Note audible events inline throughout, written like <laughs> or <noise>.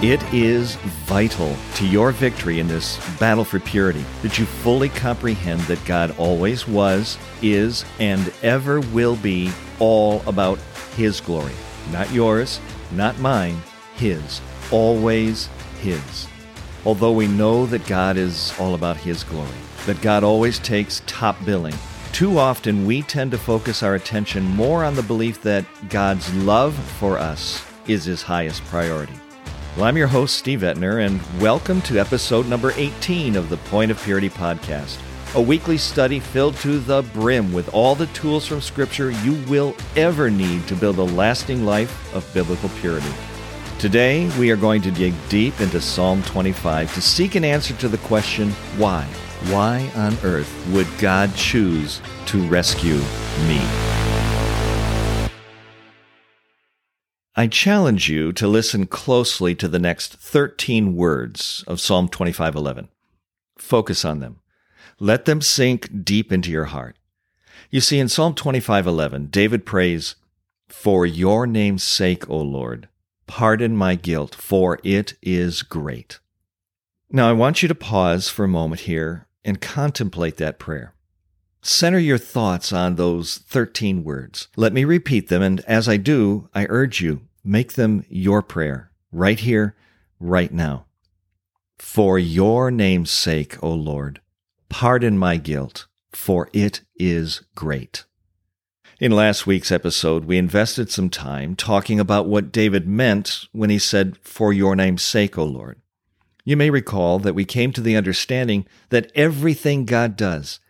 It is vital to your victory in this battle for purity that you fully comprehend that God always was, is, and ever will be all about His glory. Not yours, not mine, His. Always His. Although we know that God is all about His glory, that God always takes top billing, too often we tend to focus our attention more on the belief that God's love for us is His highest priority. Well, I'm your host, Steve Etner, and welcome to episode number 18 of the Point of Purity podcast, a weekly study filled to the brim with all the tools from Scripture you will ever need to build a lasting life of biblical purity. Today, we are going to dig deep into Psalm 25 to seek an answer to the question why? Why on earth would God choose to rescue me? I challenge you to listen closely to the next 13 words of Psalm 25:11. Focus on them. Let them sink deep into your heart. You see in Psalm 25:11, David prays, "For your name's sake, O Lord, pardon my guilt, for it is great." Now I want you to pause for a moment here and contemplate that prayer. Center your thoughts on those 13 words. Let me repeat them, and as I do, I urge you Make them your prayer right here, right now. For your name's sake, O Lord, pardon my guilt, for it is great. In last week's episode, we invested some time talking about what David meant when he said, For your name's sake, O Lord. You may recall that we came to the understanding that everything God does,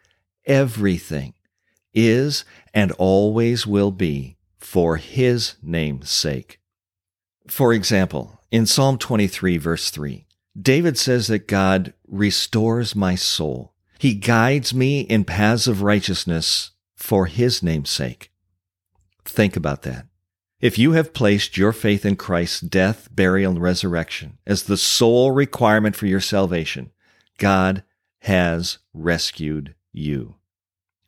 everything, is and always will be for His name's sake. For example, in Psalm 23, verse 3, David says that God restores my soul. He guides me in paths of righteousness for his name's sake. Think about that. If you have placed your faith in Christ's death, burial, and resurrection as the sole requirement for your salvation, God has rescued you.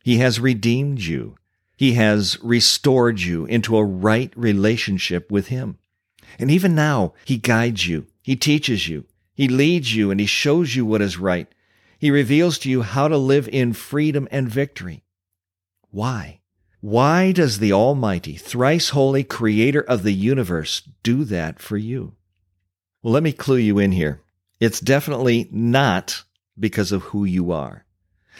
He has redeemed you. He has restored you into a right relationship with Him. And even now, He guides you, He teaches you, He leads you, and He shows you what is right. He reveals to you how to live in freedom and victory. Why? Why does the Almighty, thrice holy Creator of the universe do that for you? Well, let me clue you in here. It's definitely not because of who you are.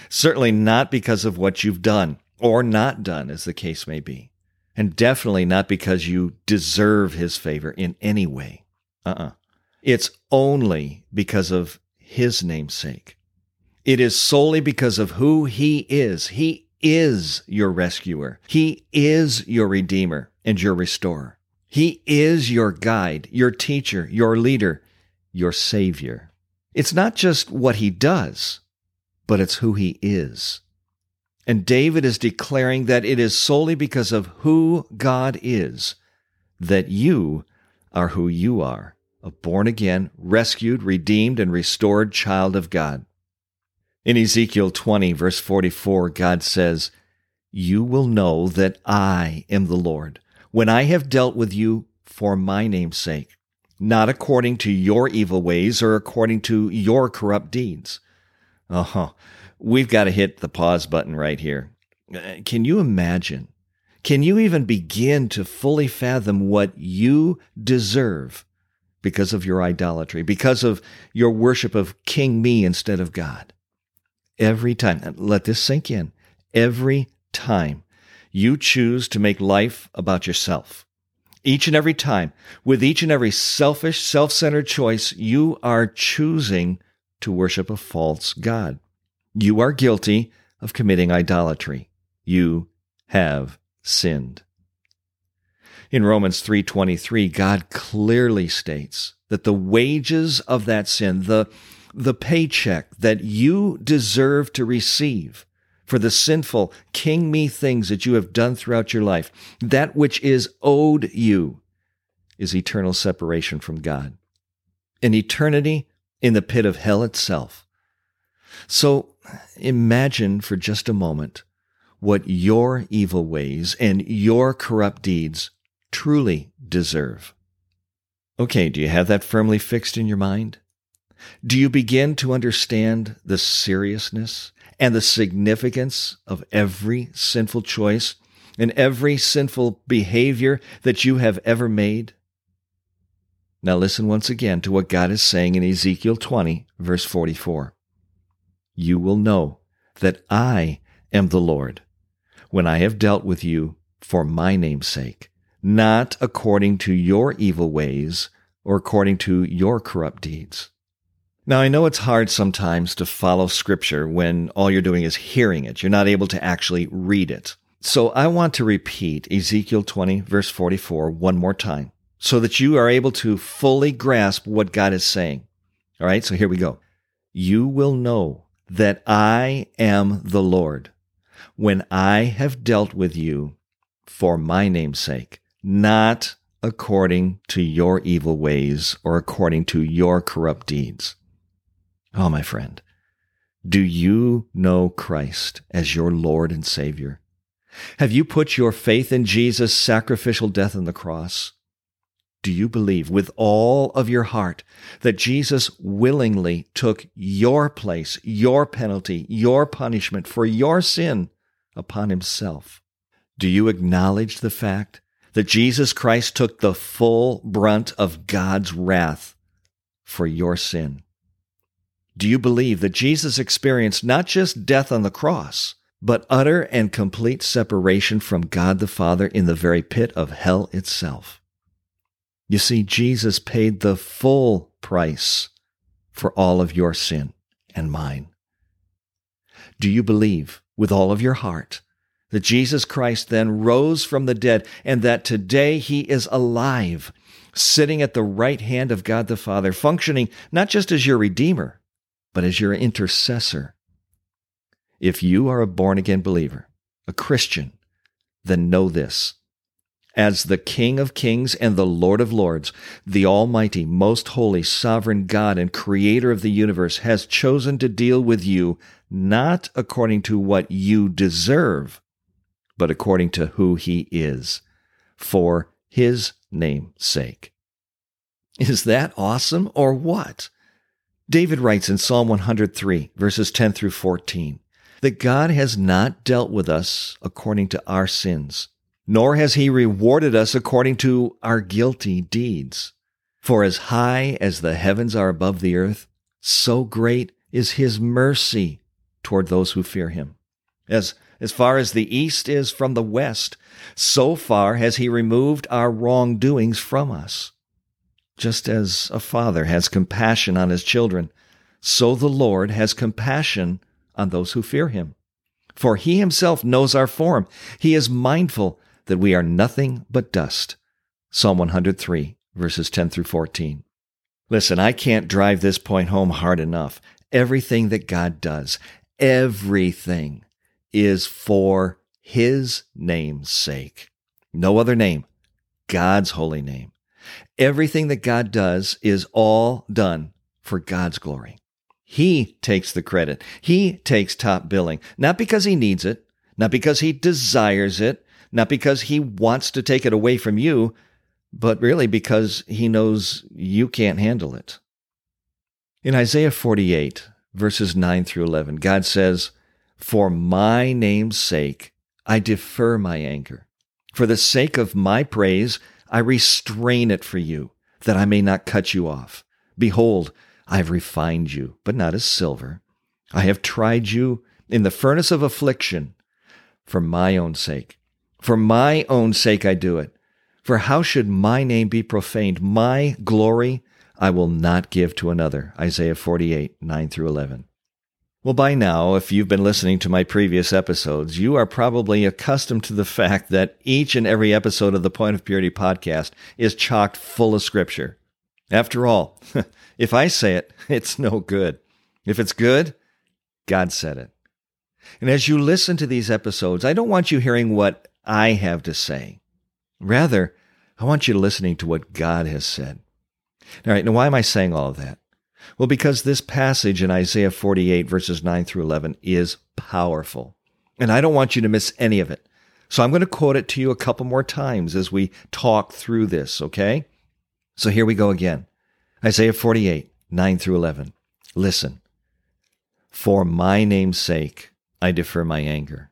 Certainly not because of what you've done or not done, as the case may be and definitely not because you deserve his favor in any way. Uh-uh. It's only because of his name's sake. It is solely because of who he is. He is your rescuer. He is your redeemer and your restorer. He is your guide, your teacher, your leader, your savior. It's not just what he does, but it's who he is. And David is declaring that it is solely because of who God is that you are who you are a born again, rescued, redeemed, and restored child of God. In Ezekiel 20, verse 44, God says, You will know that I am the Lord when I have dealt with you for my name's sake, not according to your evil ways or according to your corrupt deeds. Oh, we've got to hit the pause button right here. Uh, can you imagine? Can you even begin to fully fathom what you deserve because of your idolatry, because of your worship of King Me instead of God? Every time, let this sink in. Every time you choose to make life about yourself, each and every time, with each and every selfish, self centered choice, you are choosing to worship a false God. You are guilty of committing idolatry. You have sinned. In Romans 3:23, God clearly states that the wages of that sin, the the paycheck that you deserve to receive for the sinful king me things that you have done throughout your life, that which is owed you is eternal separation from God. An eternity in the pit of hell itself. So imagine for just a moment what your evil ways and your corrupt deeds truly deserve. Okay, do you have that firmly fixed in your mind? Do you begin to understand the seriousness and the significance of every sinful choice and every sinful behavior that you have ever made? Now listen once again to what God is saying in Ezekiel 20, verse 44. You will know that I am the Lord when I have dealt with you for my name's sake, not according to your evil ways or according to your corrupt deeds. Now, I know it's hard sometimes to follow scripture when all you're doing is hearing it. You're not able to actually read it. So I want to repeat Ezekiel 20, verse 44, one more time so that you are able to fully grasp what God is saying. All right, so here we go. You will know that I am the Lord when I have dealt with you for my name's sake, not according to your evil ways or according to your corrupt deeds. Oh, my friend, do you know Christ as your Lord and Savior? Have you put your faith in Jesus' sacrificial death on the cross? Do you believe with all of your heart that Jesus willingly took your place, your penalty, your punishment for your sin upon himself? Do you acknowledge the fact that Jesus Christ took the full brunt of God's wrath for your sin? Do you believe that Jesus experienced not just death on the cross, but utter and complete separation from God the Father in the very pit of hell itself? You see, Jesus paid the full price for all of your sin and mine. Do you believe with all of your heart that Jesus Christ then rose from the dead and that today he is alive, sitting at the right hand of God the Father, functioning not just as your Redeemer, but as your intercessor? If you are a born again believer, a Christian, then know this as the King of kings and the Lord of lords, the Almighty, most holy, sovereign God and Creator of the universe has chosen to deal with you not according to what you deserve, but according to who He is, for His name's sake. Is that awesome or what? David writes in Psalm 103, verses 10 through 14, that God has not dealt with us according to our sins nor has he rewarded us according to our guilty deeds. For as high as the heavens are above the earth, so great is his mercy toward those who fear him. As, as far as the east is from the west, so far has he removed our wrongdoings from us. Just as a father has compassion on his children, so the Lord has compassion on those who fear him. For he himself knows our form. He is mindful that we are nothing but dust. Psalm 103, verses 10 through 14. Listen, I can't drive this point home hard enough. Everything that God does, everything is for His name's sake. No other name, God's holy name. Everything that God does is all done for God's glory. He takes the credit. He takes top billing, not because he needs it, not because he desires it, not because he wants to take it away from you, but really because he knows you can't handle it. In Isaiah 48, verses 9 through 11, God says, For my name's sake, I defer my anger. For the sake of my praise, I restrain it for you, that I may not cut you off. Behold, I have refined you, but not as silver. I have tried you in the furnace of affliction for my own sake. For my own sake I do it. For how should my name be profaned? My glory I will not give to another. Isaiah 48, 9 through 11. Well, by now, if you've been listening to my previous episodes, you are probably accustomed to the fact that each and every episode of the Point of Purity podcast is chocked full of scripture. After all, <laughs> if I say it, <laughs> it's no good. If it's good, God said it. And as you listen to these episodes, I don't want you hearing what I have to say. Rather, I want you listening to what God has said. All right, now why am I saying all of that? Well, because this passage in Isaiah 48, verses 9 through 11, is powerful. And I don't want you to miss any of it. So I'm going to quote it to you a couple more times as we talk through this, okay? So here we go again. Isaiah 48, 9 through 11. Listen. For my name's sake, I defer my anger.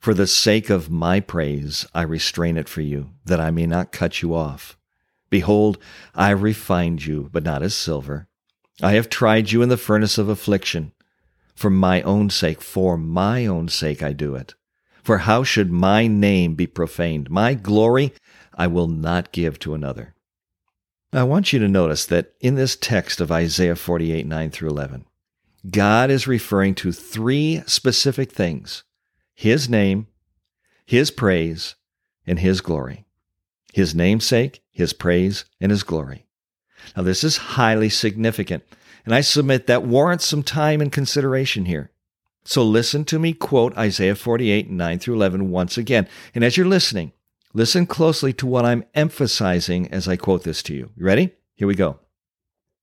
For the sake of my praise, I restrain it for you, that I may not cut you off. Behold, I refined you, but not as silver. I have tried you in the furnace of affliction. For my own sake, for my own sake, I do it. For how should my name be profaned? My glory I will not give to another. I want you to notice that in this text of Isaiah 48, 9 through 11, God is referring to three specific things His name, His praise, and His glory. His namesake, His praise, and His glory. Now, this is highly significant, and I submit that warrants some time and consideration here. So listen to me quote Isaiah 48, 9 through 11 once again. And as you're listening, listen closely to what I'm emphasizing as I quote this to you. You ready? Here we go.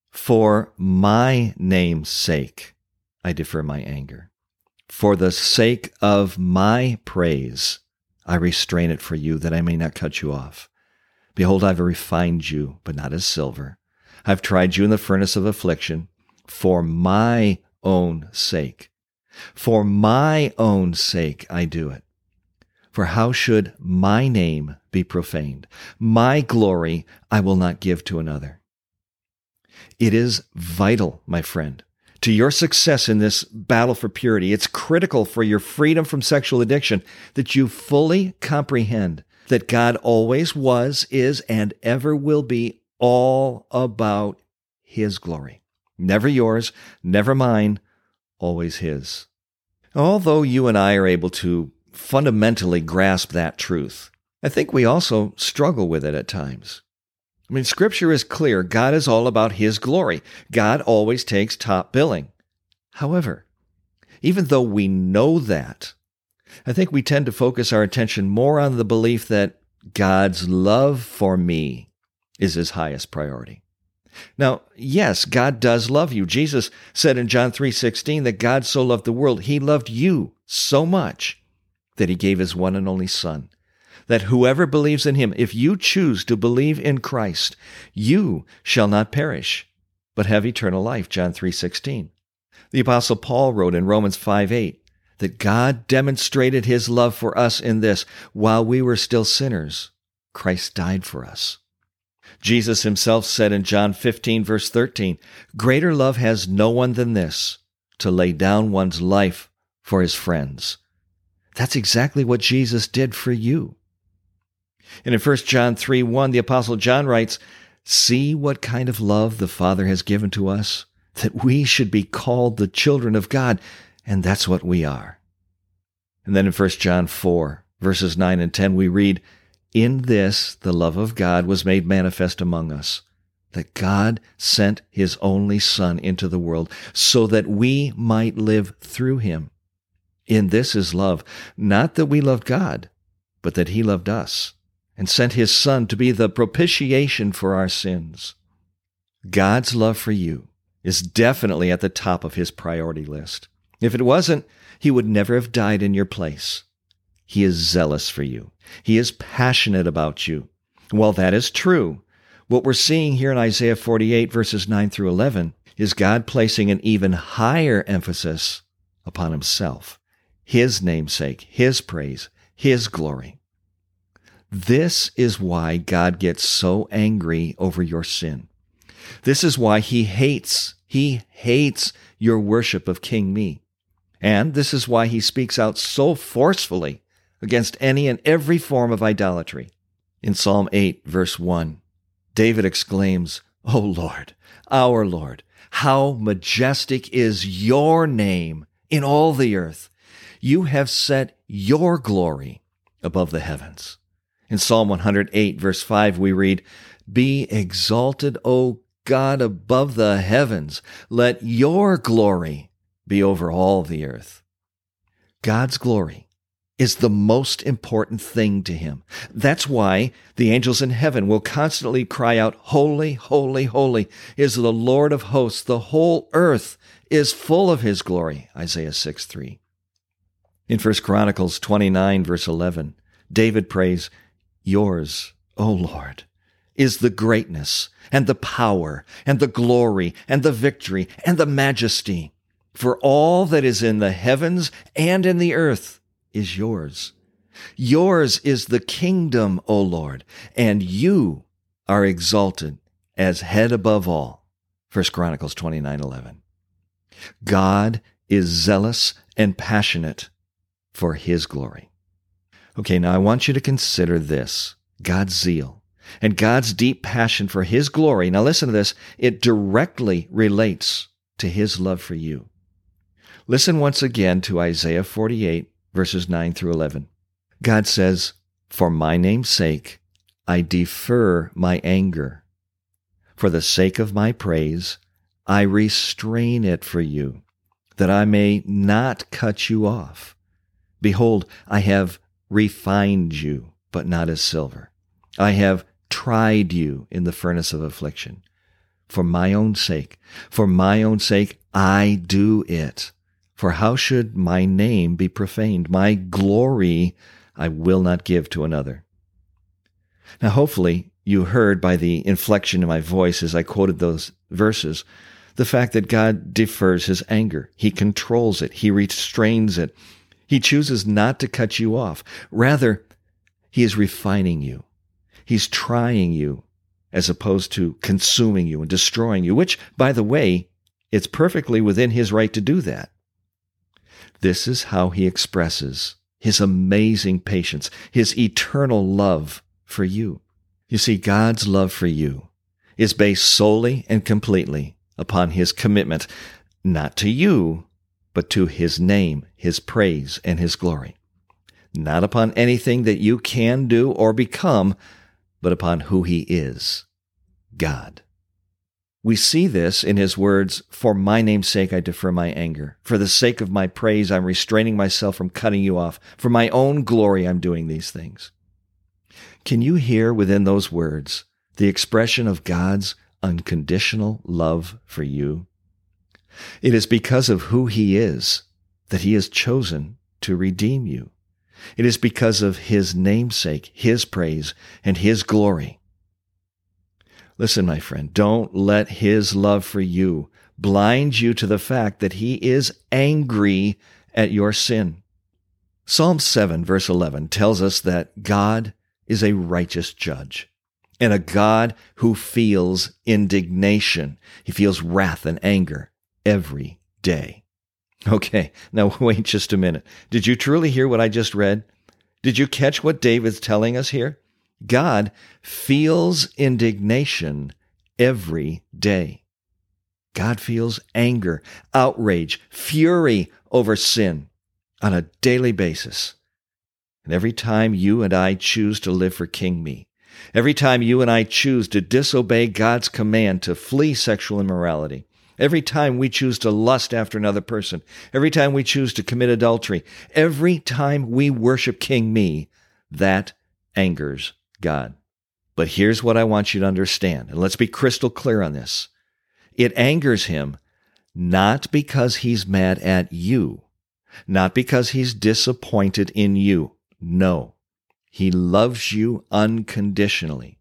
For my name's sake, I defer my anger. For the sake of my praise, I restrain it for you that I may not cut you off. Behold, I've refined you, but not as silver. I've tried you in the furnace of affliction for my own sake. For my own sake I do it. For how should my name be profaned? My glory I will not give to another. It is vital, my friend, to your success in this battle for purity. It's critical for your freedom from sexual addiction that you fully comprehend that God always was, is, and ever will be all about His glory. Never yours, never mine, always His. Although you and I are able to fundamentally grasp that truth, I think we also struggle with it at times. I mean, scripture is clear. God is all about his glory. God always takes top billing. However, even though we know that, I think we tend to focus our attention more on the belief that God's love for me is his highest priority. Now, yes, God does love you. Jesus said in John 3:16 that God so loved the world, he loved you so much that he gave his one and only son. That whoever believes in him, if you choose to believe in Christ, you shall not perish, but have eternal life. John 3:16. The apostle Paul wrote in Romans 5:8 that God demonstrated his love for us in this while we were still sinners, Christ died for us. Jesus himself said in John 15, verse 13, Greater love has no one than this, to lay down one's life for his friends. That's exactly what Jesus did for you. And in 1 John 3, 1, the apostle John writes, See what kind of love the Father has given to us, that we should be called the children of God, and that's what we are. And then in 1 John 4, verses 9 and 10, we read, in this, the love of God was made manifest among us, that God sent his only Son into the world so that we might live through him. In this is love, not that we loved God, but that he loved us and sent his Son to be the propitiation for our sins. God's love for you is definitely at the top of his priority list. If it wasn't, he would never have died in your place. He is zealous for you. He is passionate about you. Well, that is true. What we're seeing here in Isaiah 48, verses 9 through 11, is God placing an even higher emphasis upon himself, his namesake, his praise, his glory. This is why God gets so angry over your sin. This is why he hates, he hates your worship of King Me. And this is why he speaks out so forcefully against any and every form of idolatry. In Psalm 8, verse 1, David exclaims, O Lord, our Lord, how majestic is your name in all the earth. You have set your glory above the heavens. In Psalm 108, verse 5, we read, Be exalted, O God, above the heavens. Let your glory be over all the earth. God's glory is the most important thing to him. That's why the angels in heaven will constantly cry out, Holy, holy, holy is the Lord of hosts. The whole earth is full of his glory. Isaiah 6 3. In 1 Chronicles 29, verse 11, David prays, Yours, O Lord, is the greatness and the power and the glory and the victory and the majesty. For all that is in the heavens and in the earth is yours. Yours is the kingdom, O Lord, and you are exalted as head above all. 1 Chronicles 29 11. God is zealous and passionate for his glory. Okay, now I want you to consider this God's zeal and God's deep passion for his glory. Now listen to this. It directly relates to his love for you. Listen once again to Isaiah 48, verses 9 through 11. God says, For my name's sake, I defer my anger. For the sake of my praise, I restrain it for you, that I may not cut you off. Behold, I have refined you, but not as silver. I have tried you in the furnace of affliction. For my own sake, for my own sake, I do it. For how should my name be profaned? My glory I will not give to another. Now, hopefully, you heard by the inflection in my voice as I quoted those verses the fact that God defers his anger. He controls it. He restrains it. He chooses not to cut you off. Rather, he is refining you. He's trying you as opposed to consuming you and destroying you, which, by the way, it's perfectly within his right to do that. This is how he expresses his amazing patience, his eternal love for you. You see, God's love for you is based solely and completely upon his commitment, not to you, but to his name, his praise, and his glory. Not upon anything that you can do or become, but upon who he is God. We see this in his words, For my name's sake I defer my anger. For the sake of my praise I'm restraining myself from cutting you off. For my own glory I'm doing these things. Can you hear within those words the expression of God's unconditional love for you? It is because of who he is that he has chosen to redeem you. It is because of his namesake, his praise, and his glory. Listen, my friend, don't let his love for you blind you to the fact that he is angry at your sin. Psalm 7, verse 11 tells us that God is a righteous judge and a God who feels indignation. He feels wrath and anger every day. Okay, now <laughs> wait just a minute. Did you truly hear what I just read? Did you catch what David's telling us here? God feels indignation every day. God feels anger, outrage, fury over sin on a daily basis. And every time you and I choose to live for King Me, every time you and I choose to disobey God's command to flee sexual immorality, Every time we choose to lust after another person, every time we choose to commit adultery, every time we worship King Me, that angers God. But here's what I want you to understand, and let's be crystal clear on this. It angers him not because he's mad at you, not because he's disappointed in you. No, he loves you unconditionally.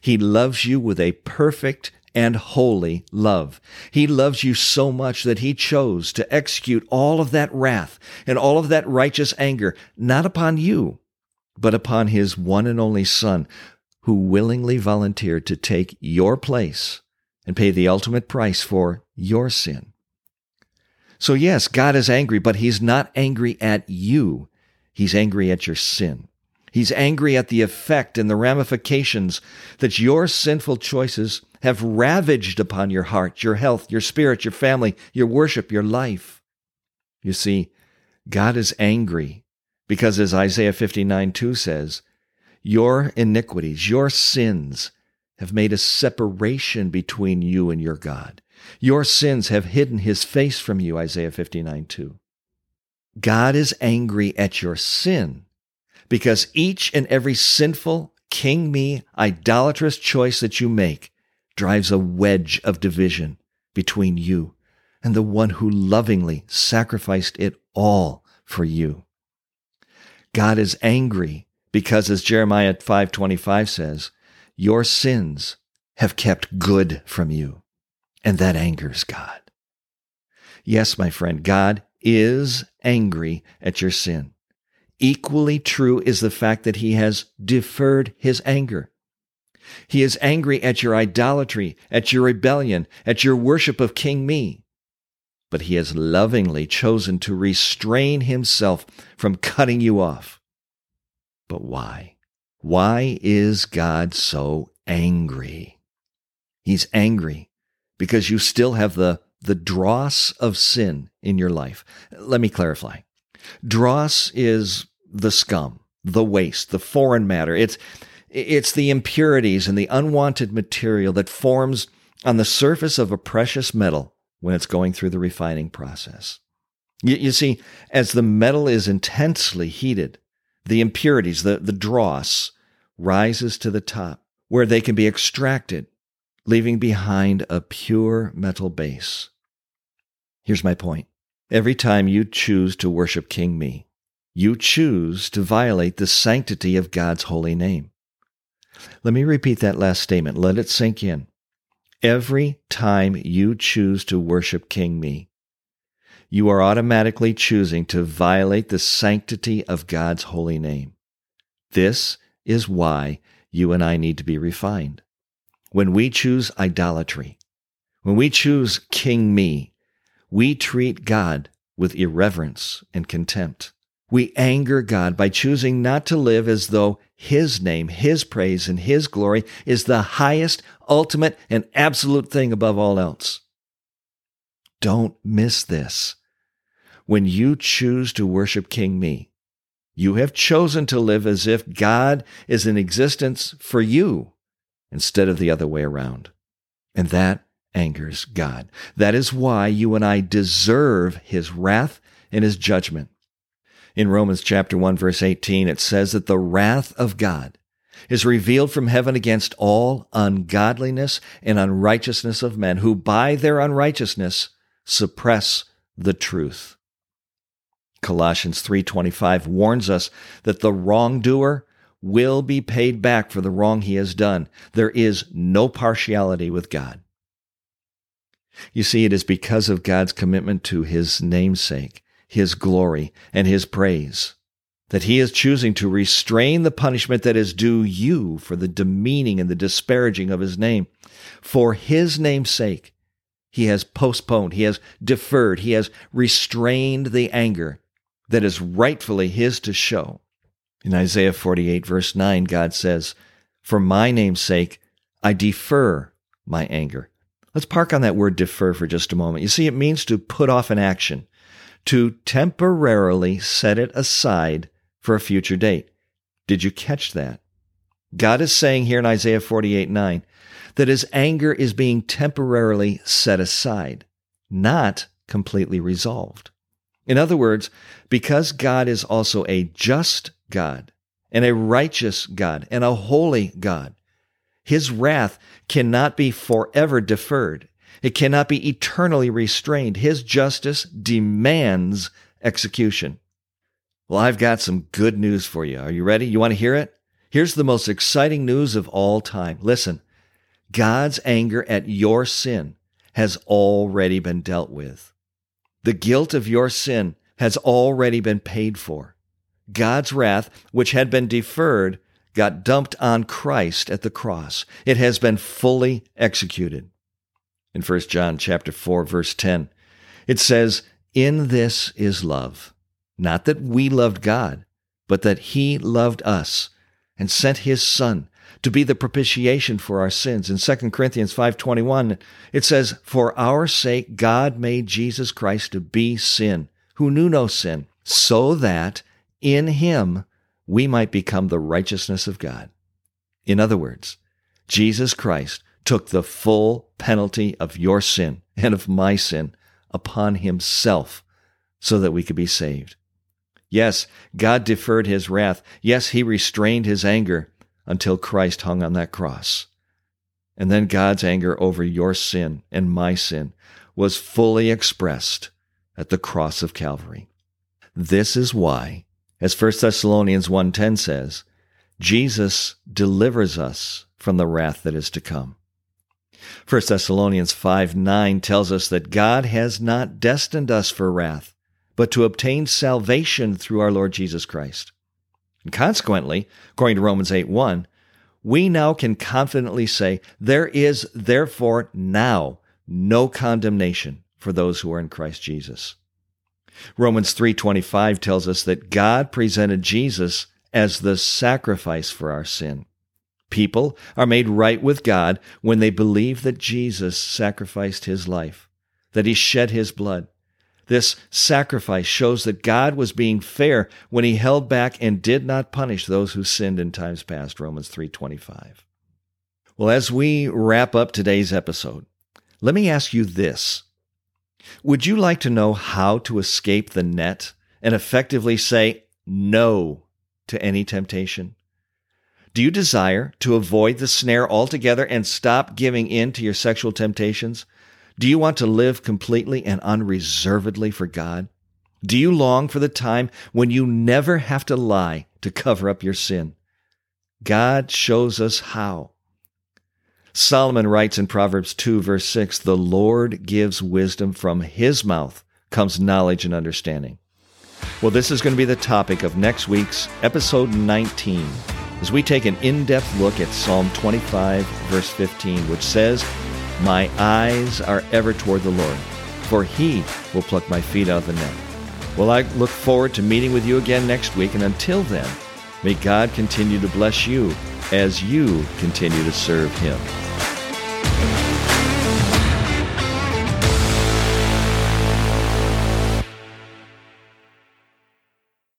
He loves you with a perfect and holy love. He loves you so much that he chose to execute all of that wrath and all of that righteous anger, not upon you, but upon his one and only son, who willingly volunteered to take your place and pay the ultimate price for your sin. So yes, God is angry, but he's not angry at you. He's angry at your sin. He's angry at the effect and the ramifications that your sinful choices have ravaged upon your heart, your health, your spirit, your family, your worship, your life. You see, God is angry because, as Isaiah 59 2 says, your iniquities, your sins have made a separation between you and your God. Your sins have hidden his face from you, Isaiah 59 2. God is angry at your sin because each and every sinful, king me, idolatrous choice that you make drives a wedge of division between you and the one who lovingly sacrificed it all for you. God is angry because as Jeremiah 5:25 says, your sins have kept good from you, and that angers God. Yes, my friend, God is angry at your sin. Equally true is the fact that he has deferred his anger. He is angry at your idolatry, at your rebellion, at your worship of King Me. But he has lovingly chosen to restrain himself from cutting you off. But why? Why is God so angry? He's angry because you still have the, the dross of sin in your life. Let me clarify. Dross is the scum, the waste, the foreign matter. It's, it's the impurities and the unwanted material that forms on the surface of a precious metal when it's going through the refining process. You, you, see, as the metal is intensely heated, the impurities, the, the dross, rises to the top where they can be extracted, leaving behind a pure metal base. Here's my point. Every time you choose to worship King Me, you choose to violate the sanctity of God's holy name. Let me repeat that last statement. Let it sink in. Every time you choose to worship King Me, you are automatically choosing to violate the sanctity of God's holy name. This is why you and I need to be refined. When we choose idolatry, when we choose King Me, we treat God with irreverence and contempt. We anger God by choosing not to live as though His name, His praise, and His glory is the highest, ultimate, and absolute thing above all else. Don't miss this. When you choose to worship King Me, you have chosen to live as if God is in existence for you instead of the other way around. And that angers God. That is why you and I deserve his wrath and his judgment. In Romans chapter 1 verse 18 it says that the wrath of God is revealed from heaven against all ungodliness and unrighteousness of men who by their unrighteousness suppress the truth. Colossians 3:25 warns us that the wrongdoer will be paid back for the wrong he has done. There is no partiality with God. You see, it is because of God's commitment to his namesake, his glory, and his praise that he is choosing to restrain the punishment that is due you for the demeaning and the disparaging of his name. For his name's sake, he has postponed, he has deferred, he has restrained the anger that is rightfully his to show. In Isaiah 48, verse 9, God says, For my name's sake, I defer my anger. Let's park on that word defer for just a moment. You see, it means to put off an action, to temporarily set it aside for a future date. Did you catch that? God is saying here in Isaiah 48 9 that his anger is being temporarily set aside, not completely resolved. In other words, because God is also a just God and a righteous God and a holy God, his wrath cannot be forever deferred. It cannot be eternally restrained. His justice demands execution. Well, I've got some good news for you. Are you ready? You want to hear it? Here's the most exciting news of all time. Listen, God's anger at your sin has already been dealt with. The guilt of your sin has already been paid for. God's wrath, which had been deferred, got dumped on Christ at the cross. It has been fully executed. In 1 John chapter 4 verse 10, it says, "In this is love, not that we loved God, but that he loved us and sent his son to be the propitiation for our sins." In 2 Corinthians 5:21, it says, "For our sake God made Jesus Christ to be sin, who knew no sin, so that in him we might become the righteousness of God. In other words, Jesus Christ took the full penalty of your sin and of my sin upon himself so that we could be saved. Yes, God deferred his wrath. Yes, he restrained his anger until Christ hung on that cross. And then God's anger over your sin and my sin was fully expressed at the cross of Calvary. This is why as 1 Thessalonians 1:10 says, Jesus delivers us from the wrath that is to come. 1 Thessalonians 5 9 tells us that God has not destined us for wrath, but to obtain salvation through our Lord Jesus Christ. And consequently, according to Romans 8 1, we now can confidently say, There is therefore now no condemnation for those who are in Christ Jesus. Romans 3:25 tells us that God presented Jesus as the sacrifice for our sin. People are made right with God when they believe that Jesus sacrificed his life, that he shed his blood. This sacrifice shows that God was being fair when he held back and did not punish those who sinned in times past, Romans 3:25. Well, as we wrap up today's episode, let me ask you this. Would you like to know how to escape the net and effectively say no to any temptation? Do you desire to avoid the snare altogether and stop giving in to your sexual temptations? Do you want to live completely and unreservedly for God? Do you long for the time when you never have to lie to cover up your sin? God shows us how. Solomon writes in Proverbs 2, verse 6 The Lord gives wisdom, from his mouth comes knowledge and understanding. Well, this is going to be the topic of next week's episode 19 as we take an in depth look at Psalm 25, verse 15, which says, My eyes are ever toward the Lord, for he will pluck my feet out of the net. Well, I look forward to meeting with you again next week, and until then, may God continue to bless you as you continue to serve him.